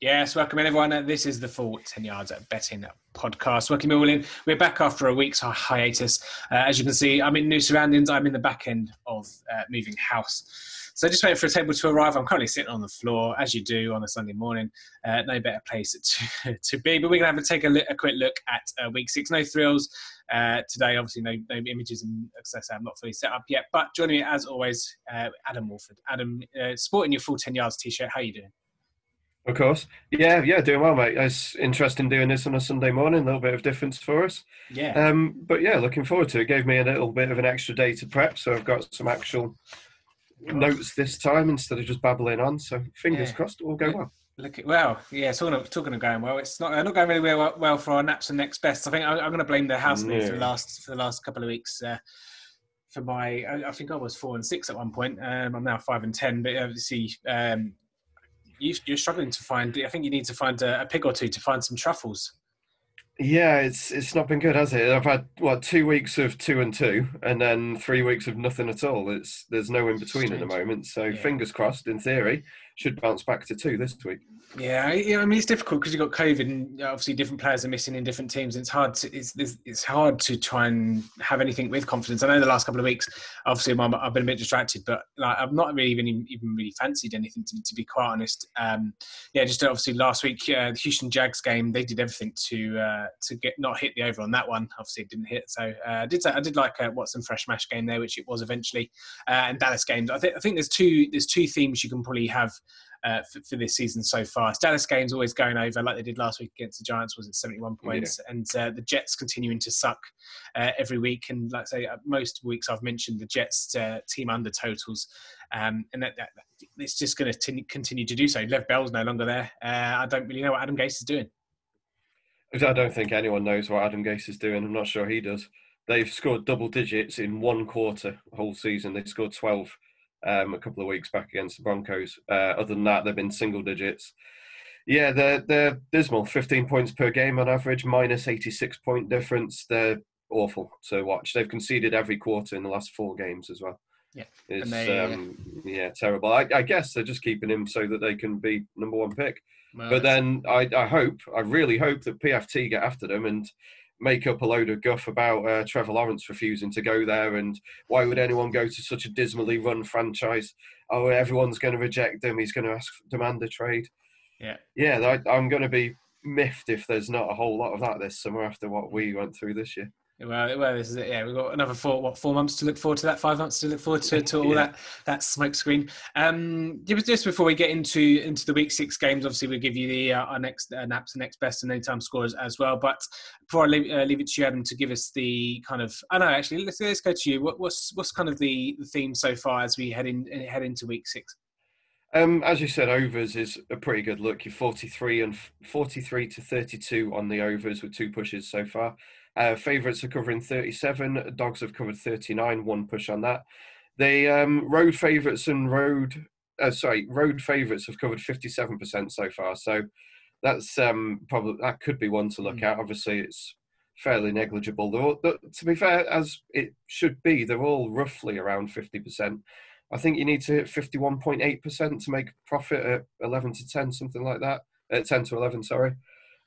Yes, welcome in everyone. This is the full 10 yards at betting podcast. Welcome all in. We're back after a week's hiatus. Uh, as you can see, I'm in new surroundings. I'm in the back end of uh, moving house. So just waiting for a table to arrive. I'm currently sitting on the floor, as you do on a Sunday morning. Uh, no better place to, to be. But we're going to have to take a, a quick look at uh, week six. No thrills uh, today. Obviously, no, no images and access. I'm not fully set up yet. But joining me, as always, uh, Adam Wolford. Adam, sporting your full 10 yards t-shirt. How are you doing? Of course. Yeah, yeah, doing well, mate. It's interesting doing this on a Sunday morning, a little bit of difference for us. Yeah. Um, but yeah, looking forward to it. Gave me a little bit of an extra day to prep, so I've got some actual notes this time instead of just babbling on. So fingers yeah. crossed, it will go well. Look at well, yeah. Talking of, talking of going well, it's not not going really well, well for our naps and next best. I think I, am going to blame the house yeah. for the last for the last couple of weeks. Uh, for my, I, I, think I was four and six at one point. Um, I'm now five and ten, but obviously um, you, are struggling to find. I think you need to find a, a, pig or two to find some truffles. Yeah, it's it's not been good, has it? I've had what two weeks of two and two, and then three weeks of nothing at all. It's there's no in between at the moment. So yeah. fingers crossed. In theory, should bounce back to two this week. Yeah, I mean it's difficult because you've got COVID and obviously different players are missing in different teams. It's hard to it's it's hard to try and have anything with confidence. I know the last couple of weeks, obviously I've been a bit distracted, but like I've not really even even really fancied anything to, to be quite honest. Um, yeah, just obviously last week uh, the Houston Jags game, they did everything to uh, to get not hit the over on that one. Obviously it didn't hit, so uh, I did I did like a Watson Fresh Mash game there, which it was eventually, uh, and Dallas games. I think I think there's two there's two themes you can probably have uh, for, for, this season so far. Dallas games always going over like they did last week against the Giants was at 71 points, yeah. and uh, the Jets continuing to suck uh, every week. And like I say, uh, most weeks I've mentioned the Jets uh, team under totals, um, and that, that, it's just going to continue to do so. Le'Veon Bell's no longer there. Uh, I don't really know what Adam Gase is doing. I don't think anyone knows what Adam Gase is doing. I'm not sure he does. They've scored double digits in one quarter whole season. They scored 12 um, a couple of weeks back against the Broncos. Uh, other than that, they've been single digits. Yeah, they're they're dismal. 15 points per game on average, minus 86 point difference. They're awful to watch. They've conceded every quarter in the last four games as well. Yeah, it's they, um, yeah terrible. I, I, guess they're just keeping him so that they can be number one pick. Well, but then I, I hope, I really hope that PFT get after them and make up a load of guff about uh, Trevor Lawrence refusing to go there and why would anyone go to such a dismally run franchise? Oh, everyone's going to reject him. He's going to ask demand a trade. Yeah, yeah. I, I'm going to be miffed if there's not a whole lot of that this summer after what we went through this year. Well, well, this is it. Yeah, we've got another four, what, four months to look forward to that. Five months to look forward to, to all yeah. that that smoke screen. Um, just before we get into into the week six games, obviously we'll give you the uh, our next uh, naps, next best, and anytime scores as well. But before I leave, uh, leave it to you, Adam, to give us the kind of, I know actually, let's let's go to you. What, what's what's kind of the, the theme so far as we head in head into week six? Um, as you said, overs is a pretty good look. You're 43 and 43 to 32 on the overs with two pushes so far. Uh, favourites are covering 37. Dogs have covered 39. One push on that. The um, road favourites and road, uh, sorry, road favourites have covered 57% so far. So that's um, probably that could be one to look mm. at. Obviously, it's fairly negligible. All, to be fair, as it should be, they're all roughly around 50%. I think you need to hit 51.8% to make profit at 11 to 10, something like that. At 10 to 11, sorry.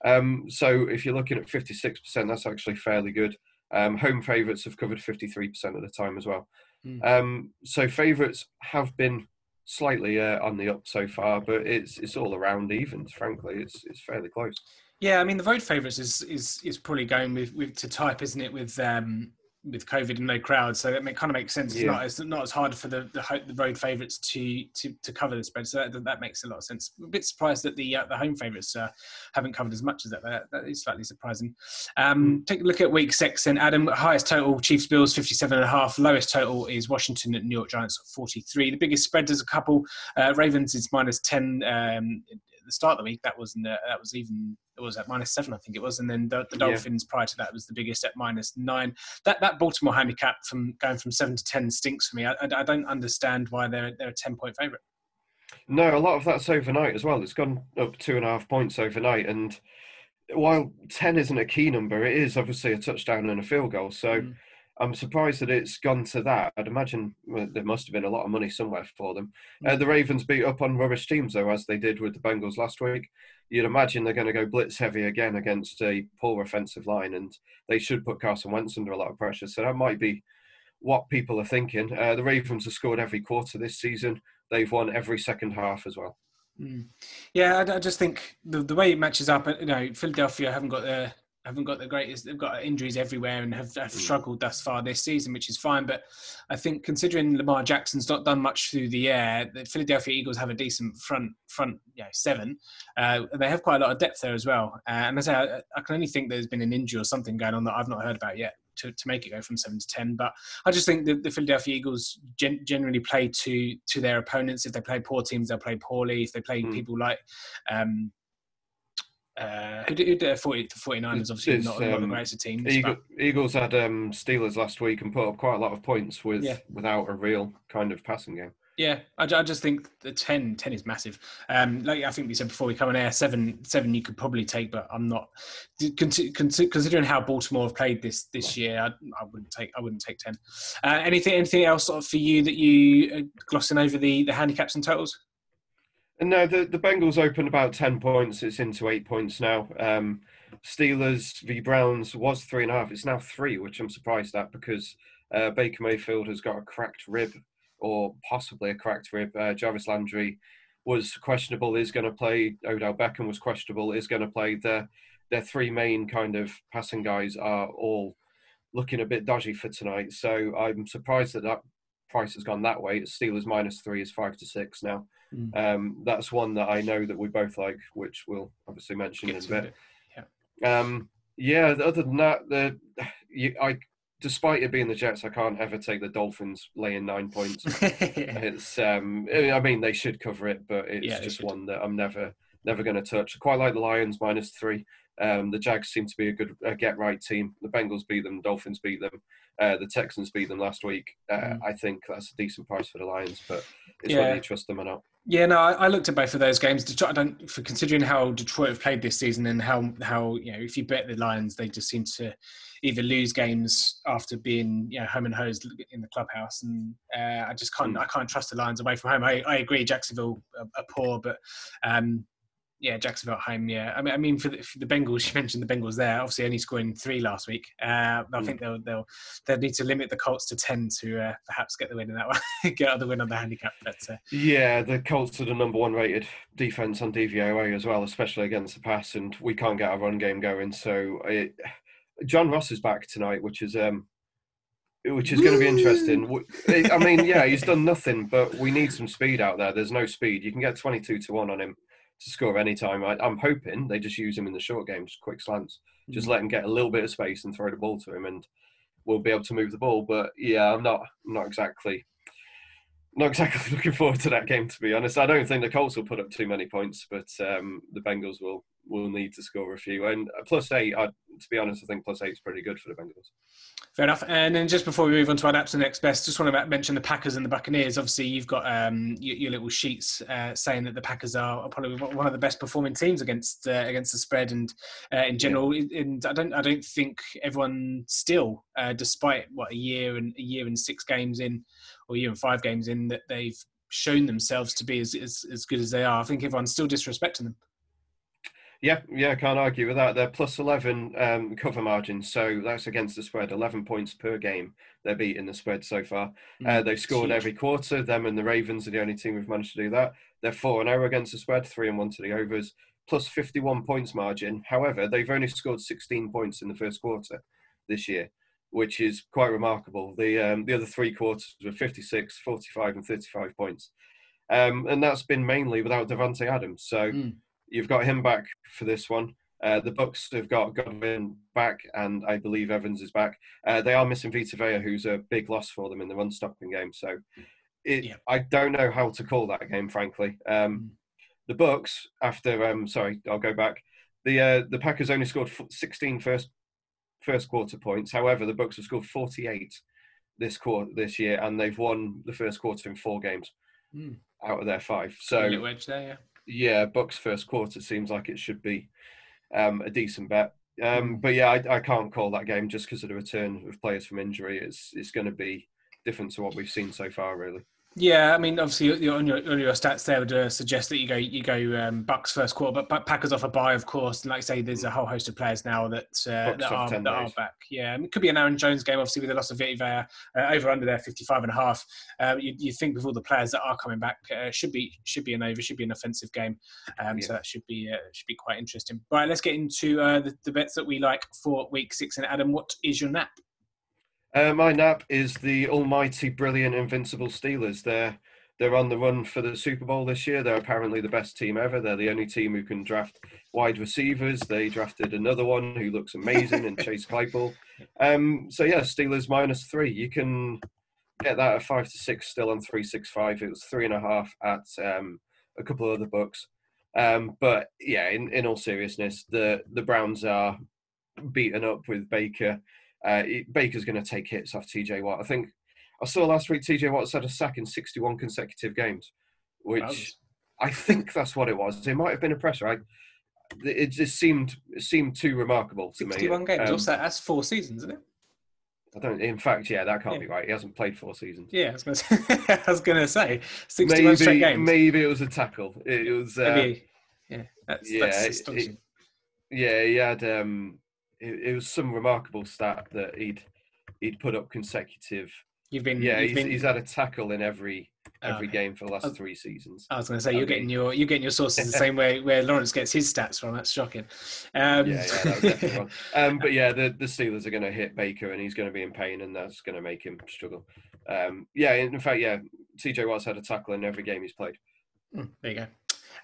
Um, so if you're looking at 56%, that's actually fairly good. Um, home favourites have covered 53% of the time as well. Mm. Um, so favourites have been slightly uh, on the up so far, but it's it's all around even. Frankly, it's it's fairly close. Yeah, I mean the vote favourites is is is probably going with, with to type, isn't it? With um, with COVID and no crowds, so it kind of makes sense. It's yeah. not it's not as hard for the the, the road favourites to, to to cover the spread, so that, that makes a lot of sense. I'm A bit surprised that the uh, the home favourites uh, haven't covered as much as that. That, that is slightly surprising. Um, mm. take a look at week six, and Adam, highest total Chiefs Bills fifty seven and a half. Lowest total is Washington at New York Giants forty three. The biggest spread is a couple. Uh, Ravens is minus ten. Um, the start of the week, that was that was even it was at minus seven, I think it was, and then the, the Dolphins yeah. prior to that was the biggest at minus nine. That that Baltimore handicap from going from seven to ten stinks for me. I, I, I don't understand why they're they're a ten point favourite. No, a lot of that's overnight as well. It's gone up two and a half points overnight, and while ten isn't a key number, it is obviously a touchdown and a field goal. So. Mm. I'm surprised that it's gone to that. I'd imagine well, there must have been a lot of money somewhere for them. Uh, the Ravens beat up on rubbish teams though, as they did with the Bengals last week. You'd imagine they're going to go blitz heavy again against a poor offensive line, and they should put Carson Wentz under a lot of pressure. So that might be what people are thinking. Uh, the Ravens have scored every quarter this season. They've won every second half as well. Mm. Yeah, I, just think the, the way it matches up, you know, Philadelphia haven't got the haven't got the greatest. They've got injuries everywhere and have, have mm. struggled thus far this season, which is fine. But I think considering Lamar Jackson's not done much through the air, the Philadelphia Eagles have a decent front front, you know, seven. Uh, they have quite a lot of depth there as well. Uh, and I say I, I, can only think there's been an injury or something going on that I've not heard about yet to, to make it go from seven to ten. But I just think the, the Philadelphia Eagles gen- generally play to to their opponents. If they play poor teams, they'll play poorly. If they play mm. people like um, uh, who did, who 40 to 49ers obviously it's, not, um, not the greatest teams. Eagle, Eagles had um, Steelers last week and put up quite a lot of points with yeah. without a real kind of passing game. Yeah, I, I, just think the 10, 10 is massive. Um, like I think we said before, we come on air seven, seven you could probably take, but I'm not considering how Baltimore have played this this year. I, I wouldn't take, I wouldn't take ten. Uh, anything, anything else sort of for you that you uh, glossing over the the handicaps and totals? No, the the Bengals opened about ten points. It's into eight points now. Um, Steelers v Browns was three and a half. It's now three, which I'm surprised at because uh, Baker Mayfield has got a cracked rib or possibly a cracked rib. Uh, Jarvis Landry was questionable, is going to play. Odell Beckham was questionable, is going to play. Their, their three main kind of passing guys are all looking a bit dodgy for tonight. So I'm surprised that that price has gone that way. Steelers minus three is five to six now. Mm. Um, that's one that I know that we both like, which we'll obviously mention Get in a bit. Yeah. Um, yeah. Other than that, the you, I despite it being the Jets, I can't ever take the Dolphins laying nine points. it's, um, I mean, they should cover it, but it's yeah, just one that I'm never, never going to touch. quite like the Lions minus three. Um, the Jags seem to be a good a get right team. The Bengals beat them, Dolphins beat them, uh, the Texans beat them last week. Uh, mm. I think that's a decent price for the Lions, but it's yeah. whether you trust them or not. Yeah, no, I, I, looked at both of those games. Detroit, I don't, for considering how Detroit have played this season and how how you know if you bet the Lions, they just seem to either lose games after being you know home and hosed in the clubhouse, and uh, I just can't mm. I can't trust the Lions away from home. I, I agree, Jacksonville are, are poor, but um, yeah, Jacksonville at home. Yeah, I mean, I mean for the, for the, Bengals, you mentioned the Bengals there. Obviously, only scoring three last week. Uh, I mm. think they'll they'll they'll need to limit the Colts to ten to uh, perhaps get the win in that one, get the win on the handicap. But uh, yeah, the Colts are the number one rated defense on DVOA as well, especially against the pass, and we can't get our run game going. So it, John Ross is back tonight, which is um, which is going to be interesting. I mean, yeah, he's done nothing, but we need some speed out there. There's no speed. You can get 22 to 1 on him to score any time. I, am hoping they just use him in the short game, just quick slants, mm-hmm. just let him get a little bit of space and throw the ball to him, and we'll be able to move the ball. But yeah, I'm not not exactly not exactly looking forward to that game to be honest. I don't think the Colts will put up too many points, but um, the Bengals will will need to score a few. And plus eight, I, to be honest, I think plus eight is pretty good for the Bengals. Fair enough. And then just before we move on to our and next best, just want to mention the Packers and the Buccaneers. Obviously, you've got um, your, your, little sheets uh, saying that the Packers are probably one of the best performing teams against uh, against the spread and uh, in general. And I don't I don't think everyone still, uh, despite what a year and a year and six games in, or a year and five games in, that they've shown themselves to be as, as, as good as they are. I think everyone's still disrespecting them. Yeah, yeah, can't argue with that. They're plus 11 um, cover margins, so that's against the spread. 11 points per game they're beating the spread so far. Mm, uh, they've scored every quarter. Them and the Ravens are the only team who've managed to do that. They're 4 and 0 against the spread, 3 and 1 to the overs, plus 51 points margin. However, they've only scored 16 points in the first quarter this year, which is quite remarkable. The, um, the other three quarters were 56, 45, and 35 points. Um, and that's been mainly without Davante Adams. So. Mm you've got him back for this one. Uh, the Bucks have got Godwin back, and I believe Evans is back. Uh, they are missing Vita Vea, who's a big loss for them in the run-stopping game. So, it, yeah. I don't know how to call that game, frankly. Um, mm. The Bucks, after um, sorry, I'll go back. The uh, the Packers only scored 16 first first quarter points. However, the Bucks have scored 48 this quarter this year, and they've won the first quarter in four games mm. out of their five. So, there, yeah yeah, Bucks first quarter seems like it should be um, a decent bet. Um, but yeah, I, I, can't call that game just because of the return of players from injury. It's it's going to be different to what we've seen so far, really. Yeah, I mean, obviously, on your, on your stats there would uh, suggest that you go you go um, Bucks first quarter, but Packers off a bye, of course. And like I say, there's a whole host of players now that uh, that, are, that are, back. Yeah, it could be an Aaron Jones game, obviously, with the loss of Vita uh, over under there, 55 and a half. Uh, you, you think with all the players that are coming back, uh, should be should be an over, should be an offensive game. Um, yeah. So that should be uh, should be quite interesting. Right, let's get into the, the bets that we like for week six. And Adam, what is your nap? Uh, my nap is the almighty, brilliant, invincible Steelers. They're they're on the run for the Super Bowl this year. They're apparently the best team ever. They're the only team who can draft wide receivers. They drafted another one who looks amazing in Chase Claypool. Um, so yeah, Steelers minus three. You can get that at five to six still on three six five. It was three and a half at um, a couple of other books. Um, but yeah, in, in all seriousness, the the Browns are beaten up with Baker. Uh, Baker's going to take hits off TJ Watt. I think I saw last week TJ Watt had a sack in 61 consecutive games, which I think that's what it was. It might have been a pressure. I, it just seemed it seemed too remarkable to 61 me. 61 games. Um, that? That's four seasons, isn't it? I don't. In fact, yeah, that can't yeah. be right. He hasn't played four seasons. Yeah, I was going to say. I was going to say 61 maybe, straight games. Maybe it was a tackle. It was. Uh, maybe. Yeah. That's, yeah. That's it, it, yeah. He had. Um, it, it was some remarkable stat that he'd he'd put up consecutive. You've been yeah. You've he's, been... he's had a tackle in every every okay. game for the last was, three seasons. I was going to say you're I getting your you're getting your sources the same way where Lawrence gets his stats from. That's shocking. Um, yeah, yeah, that was definitely wrong. Um, but yeah, the the Steelers are going to hit Baker and he's going to be in pain, and that's going to make him struggle. Um, yeah, in fact, yeah, TJ Watt's had a tackle in every game he's played. Mm, there you go.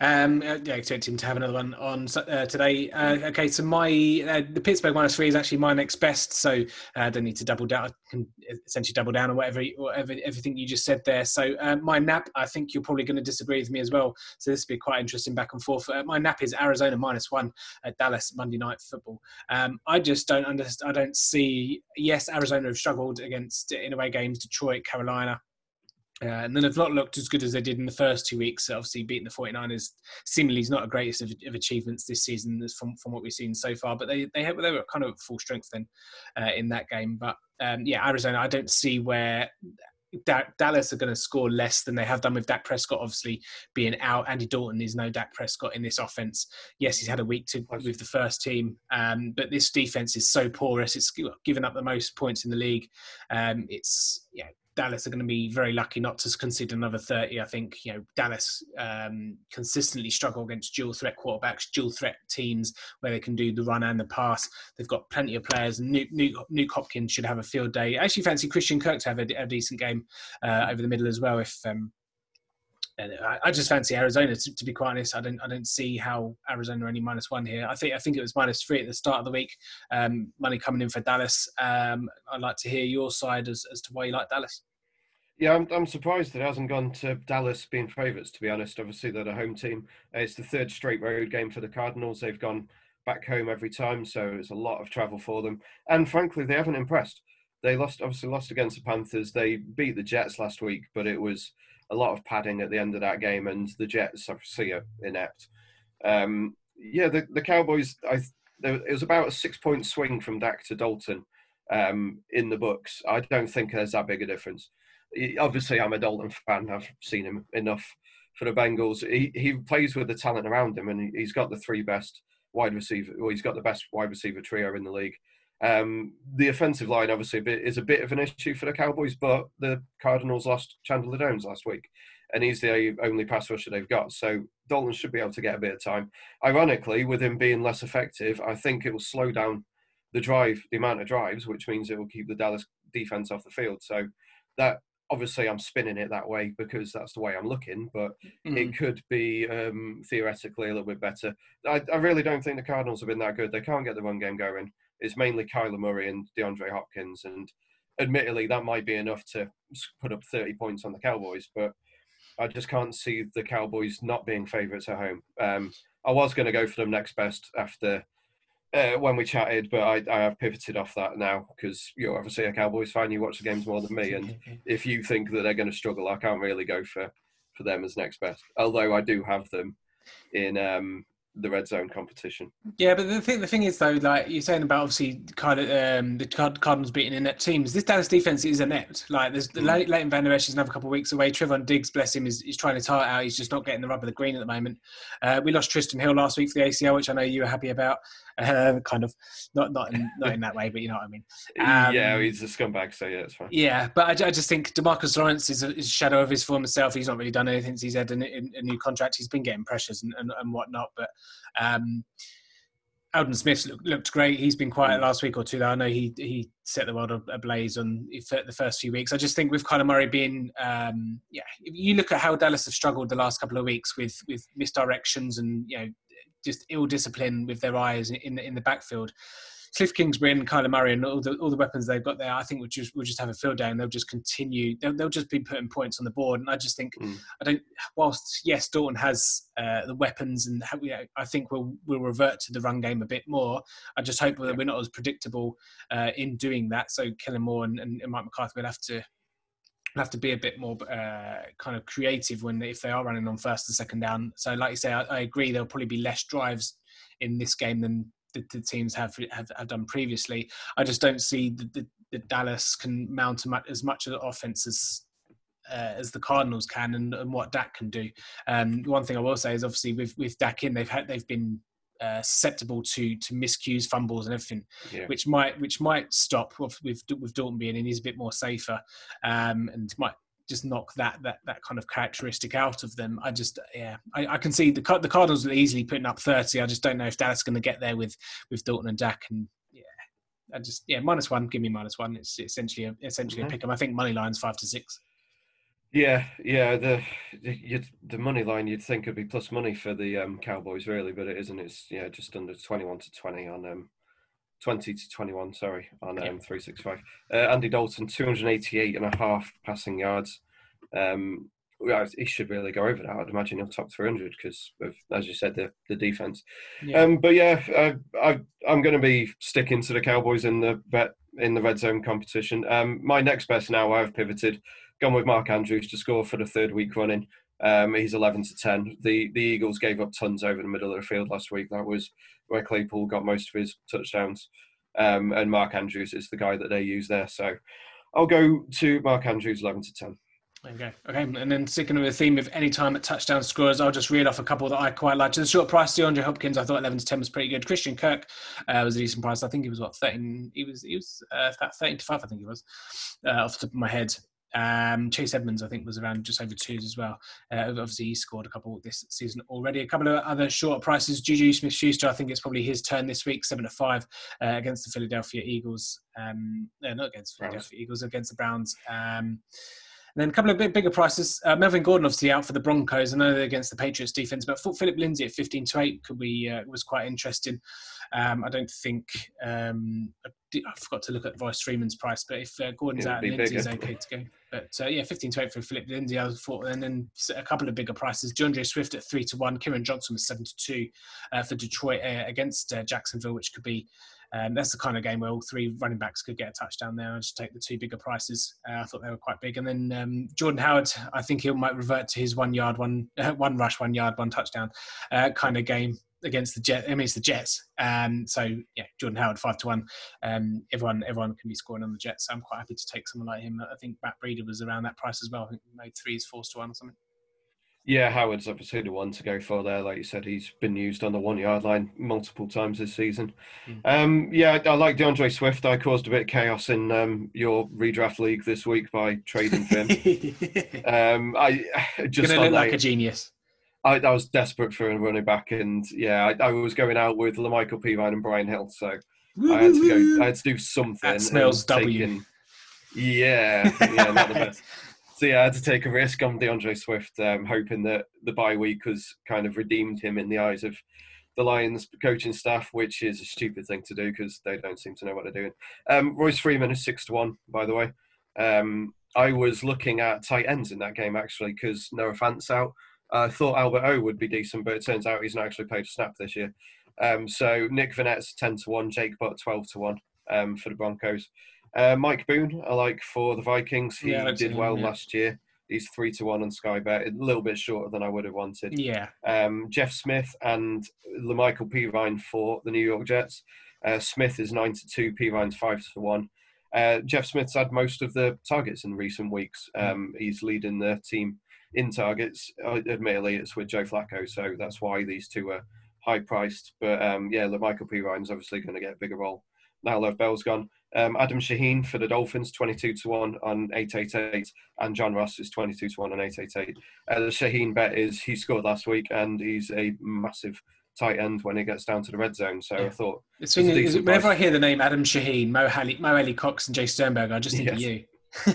Um, uh, yeah, expect him to have another one on uh, today. Uh, okay, so my uh, the Pittsburgh minus three is actually my next best, so uh, I don't need to double down. I can essentially double down on whatever, whatever everything you just said there. So uh, my nap, I think you're probably going to disagree with me as well. So this will be quite interesting back and forth. my nap is Arizona minus one at Dallas Monday Night Football. Um, I just don't understand. I don't see. Yes, Arizona have struggled against in away games, Detroit, Carolina. Uh, and then have not looked as good as they did in the first two weeks. Obviously, beating the 49ers seemingly is not the greatest of, of, achievements this season from, from what we've seen so far. But they they, they were kind of full strength then uh, in that game. But um, yeah, Arizona, I don't see where Dallas are going to score less than they have done with Dak Prescott. Obviously, being out, Andy Dalton is no Dak Prescott in this offense. Yes, he's had a week to with the first team, um, but this defense is so porous. It's given up the most points in the league. Um, it's yeah Dallas are going to be very lucky not to concede another 30. I think, you know, Dallas um, consistently struggle against dual threat quarterbacks, dual threat teams where they can do the run and the pass. They've got plenty of players. Nuke, Nuke, Nuke Hopkins should have a field day. I actually fancy Christian Kirk to have a, a decent game uh, over the middle as well if um, I just fancy Arizona to, to, be quite honest. I don't I don't see how Arizona only minus one here. I think I think it was minus three at the start of the week. Um, money coming in for Dallas. Um, I'd like to hear your side as, as to why you like Dallas. Yeah, I'm, I'm surprised that it hasn't gone to Dallas being favourites, to be honest. Obviously, they're the home team. it's the third straight road game for the Cardinals. They've gone back home every time, so it's a lot of travel for them. And frankly, they haven't impressed. They lost, obviously, lost against the Panthers. They beat the Jets last week, but it was a lot of padding at the end of that game, and the Jets obviously inept. Um, yeah, the, the Cowboys, I, it was about a six point swing from Dak to Dalton um, in the books. I don't think there's that big a difference obviously I'm a Dalton fan. I've seen him enough for the Bengals. He he plays with the talent around him, and he's got the three best wide receiver. Well, he's got the best wide receiver trio in the league. Um, the offensive line obviously is a bit of an issue for the Cowboys, but the Cardinals lost Chandler Jones last week, and he's the only pass rusher they've got. So Dalton should be able to get a bit of time. Ironically, with him being less effective, I think it will slow down the drive, the amount of drives, which means it will keep the Dallas defense off the field. So that obviously I'm spinning it that way because that's the way I'm looking, but mm. it could be um, theoretically a little bit better. I, I, really don't think the Cardinals have been that good. They can't get the run game going. It's mainly Kyler Murray and DeAndre Hopkins, and admittedly that might be enough to put up 30 points on the Cowboys, but I just can't see the Cowboys not being favourites at home. Um, I was going to go for them next best after uh, when we chatted, but I, I have pivoted off that now because you're obviously a Cowboys fan. You watch the games more than me, and if you think that they're going to struggle, I can't really go for for them as next best. Although I do have them in um, the red zone competition. Yeah, but the thing the thing is though, like you're saying about obviously kind of um, the Cardinals beating inept teams. This Dallas defense is inept. Like there's mm. Leighton Vander Esch is another couple of weeks away. Trevon Diggs, bless him, is, is trying to tire out. He's just not getting the rub of the green at the moment. Uh, we lost Trysten Hill last week for the ACL, which I know you were happy about. Uh, kind of not not in, not in that way, but you know what I mean. Um, yeah, he's a scumbag, so yeah, it's fine. Yeah, but I, I just think Demarcus Lawrence is a, is a, shadow of his former self. He's not really done anything since he's had a, a new contract. He's been getting pressures and, and, and whatnot, but. Um, Smith looked great. He's been quiet mm. last week or two. Though I know he he set the world ablaze on the first few weeks. I just think with Kyler Murray being, um, yeah, if you look at how Dallas have struggled the last couple of weeks with with misdirections and you know just ill discipline with their eyes in the, in the backfield. Cliff Kingsbury and Kyler Murray and all the all the weapons they've got there, I think we'll just we'll just have a field day and they'll just continue. They'll, they'll just be putting points on the board. And I just think mm. I don't. Whilst yes, Dalton has uh, the weapons and you know, I think we'll we'll revert to the run game a bit more. I just hope that we're not as predictable uh, in doing that. So Kellen Moore and, and Mike McCarthy will have to have to be a bit more uh, kind of creative when if they are running on first and second down. So, like you say, I, I agree there'll probably be less drives in this game than the, the teams have, have, have done previously. I just don't see that the, the Dallas can mount as much of the offense as uh, as the Cardinals can, and, and what Dak can do. Um, one thing I will say is obviously with with Dak in, they've had they've been uh, susceptible to to miscues, fumbles, and everything, yeah. which might which might stop with, with with Dalton being in. He's a bit more safer, um, and might just knock that that that kind of characteristic out of them. I just yeah, I, I can see the the Cardinals are easily putting up thirty. I just don't know if Dallas going to get there with with Dalton and Dak and. yeah, I just yeah minus one. Give me minus one. It's essentially a, essentially mm-hmm. a pick 'em. I think money lines five to six. Yeah, yeah. The the, the money line you'd think would be plus money for the um, Cowboys, really, but it isn't. It's yeah, just under twenty-one to twenty on um, twenty to twenty-one. Sorry, on um, three six five. Uh, Andy Dalton, two hundred eighty-eight and a half passing yards. Um, he should really go over that. I'd imagine he'll top 300 because, as you said, the the defense. Yeah. Um, but yeah, uh, I, I'm going to be sticking to the Cowboys in the bet in the red zone competition. Um, my next best now, I've pivoted gone with Mark Andrews to score for the third week running. Um, he's 11 to 10. The the Eagles gave up tons over the middle of the field last week. That was where Claypool got most of his touchdowns. Um, and Mark Andrews is the guy that they use there. So I'll go to Mark Andrews 11 to 10. Okay, okay, and then sticking with the theme of any time at touchdown scorers, I'll just read off a couple that I quite like. To the short price, DeAndre Hopkins, I thought 11 to 10 was pretty good. Christian Kirk uh, was a decent price. I think he was what 13. He was he was uh, 13 to five. I think he was uh, off the top of my head. Um, Chase Edmonds, I think, was around just over twos as well. Uh, obviously, he scored a couple this season already. A couple of other short prices. Juju Smith Schuster, I think it's probably his turn this week, seven to five uh, against the Philadelphia Eagles. Um, no, not against Philadelphia Browns. Eagles, against the Browns. Um, and then a couple of big, bigger prices. Uh, Melvin Gordon obviously out for the Broncos. I know they're against the Patriots defense, but Philip Lindsay at 15 to 8 could be uh, was quite interesting. Um, I don't think um, I, I, forgot to look at Royce Freeman's price, but if uh, Gordon's out and Lindsay's okay to go. But uh, yeah, 15 to 8 for Philip Lindsay, I thought. And then a couple of bigger prices. D'Andre Swift at 3 to 1. Kerryon Johnson was 7 to 2 uh, for Detroit uh, against Jacksonville, which could be um, that's the kind of game where all three running backs could get a touchdown there. I just take the two bigger prices. Uh, I thought they were quite big. And then um, Jordan Howard, I think he might revert to his one yard, one uh, one rush, one yard, one touchdown uh, kind of game against the Jets. I mean, it's the Jets. Um, so yeah, Jordan Howard five to one. Um, everyone everyone can be scoring on the Jets. So I'm quite happy to take someone like him. I think Matt Breida was around that price as well. I think made threes, four to one or something. Yeah, Howard's obviously the one to go for there. Like you said, he's been used on the one yard line multiple times this season. Mm. Um, yeah, I like D'Andre Swift. I caused a bit of chaos in um, your redraft league this week by trading him. um, I just look like a genius. I, I, was desperate for a running back, and yeah, I, I was going out with La'Mical Perine and Brian Hill, so I had to go. I had to do something. That smells W. Taking, yeah, yeah, not the best. So yeah, I had to take a risk on D'Andre Swift, um, hoping that the bye week has kind of redeemed him in the eyes of the Lions coaching staff, which is a stupid thing to do because they don't seem to know what they're doing. Um, Royce Freeman is six to one, by the way. Um, I was looking at tight ends in that game actually because Noah Fant's out. I thought Albert O would be decent, but it turns out he's not actually played a snap this year. Um, so Nick Vannett's ten to one, Jake Butt twelve to one um, for the Broncos. Uh, Mike Boone, I like for the Vikings. He yeah, did well yeah. last year. He's three to one on Sky Bet, a little bit shorter than I would have wanted. Yeah. Um, Jeff Smith and La'Mical Perine for the New York Jets. Uh, Smith is nine to two, Perine's five to one. Uh, Jeff Smith's had most of the targets in recent weeks. Mm. Um, he's leading the team in targets. Uh, Admittedly, it's with Joe Flacco, so that's why these two are high priced. But um, yeah, Michael Perine's obviously going to get a bigger role now Le'Veon Bell's gone. Um, Adam Shaheen for the Dolphins, 22 to 1 on 888, and John Ross is 22 to 1 on 888. Uh, the Shaheen bet is he scored last week and he's a massive tight end when it gets down to the red zone. So Yeah. I thought, It's thing It's a is, whenever. I hear the name Adam Shaheen, Mo Halley, Mo Alie-Cox, and Jay Sternberg, I just think of you.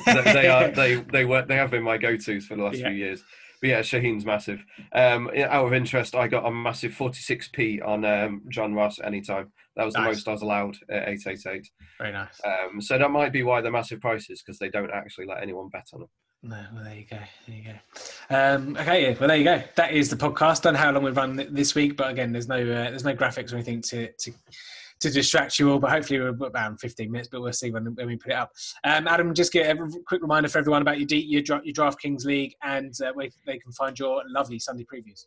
they, they are they they were they have been my go-to's for the last Yeah. few years. But yeah, Shaheen's massive. Um, out of interest, I got a massive 46p on um, John Ross anytime. That was the most I was allowed at 888. Very nice. Um, so that might be why they're massive prices because they don't actually let anyone bet on them. No, well, there you go. There you go. Um, okay, well, there you go. That is the podcast. Don't know how long we've run this week, but again, there's no uh, there's no graphics or anything to to to distract you all. But hopefully, we're about 15 minutes. But we'll see when, when we put it up. Um, Adam, just get a quick reminder for everyone about your D, your, your DraftKings league and uh, where they can find your lovely Sunday previews.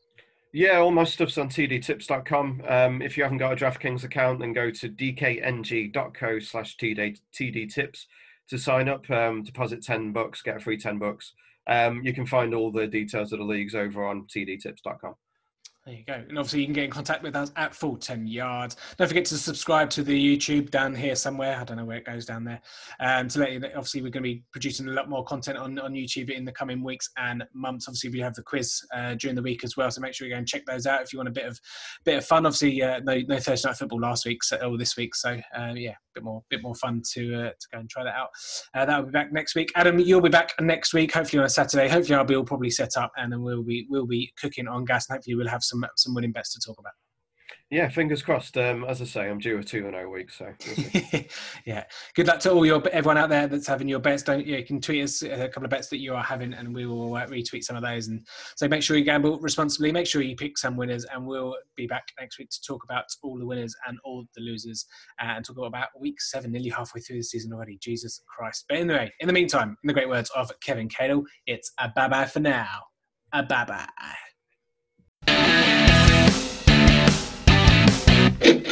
Yeah, all my stuff's on tdtips.com. Um, if you haven't got a DraftKings account, then go to dkng.co slash tdtips to sign up. Um, deposit 10 bucks, get a free 10 bucks. Um, you can find all the details of the leagues over on tdtips.com. There you go. And obviously, you can get in contact with us at Full 10 Yards. Don't forget to subscribe to the YouTube down here somewhere. I don't know where it goes down there. Um, to let you know, obviously, we're going to be producing a lot more content on, on YouTube in the coming weeks and months. Obviously, we have the quiz uh, during the week as well. So make sure you go and check those out if you want a bit of bit of fun. Obviously, uh, no, no Thursday night football last week so, or this week. So, uh, yeah, a bit more bit more fun to uh, to go and try that out. Uh, that'll be back next week. Adam, you'll be back next week, hopefully on a Saturday. Hopefully, I'll be all probably set up and then we'll be we'll be cooking on gas and hopefully we'll have some some winning bets to talk about. Yeah, fingers crossed. Um, as I say, I'm due a 2 0 week, so we'll yeah. Good luck to all your everyone out there that's having your bets. Don't you can tweet us a couple of bets that you are having, and we will uh, retweet some of those. And so make sure you gamble responsibly. Make sure you pick some winners, and we'll be back next week to talk about all the winners and all the losers, uh, and talk about week seven, nearly halfway through the season already. Jesus Christ! But anyway, in the meantime, in the great words of Kevin Cadle, it's a bye bye for now. A bye bye.